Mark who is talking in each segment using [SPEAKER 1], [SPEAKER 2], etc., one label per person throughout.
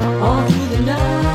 [SPEAKER 1] all through the night.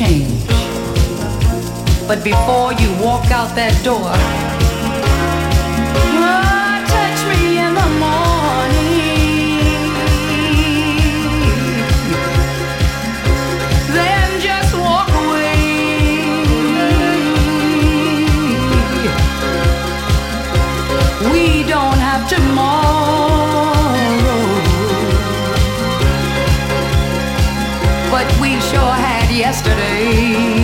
[SPEAKER 1] Change. But before you walk out that door, yesterday.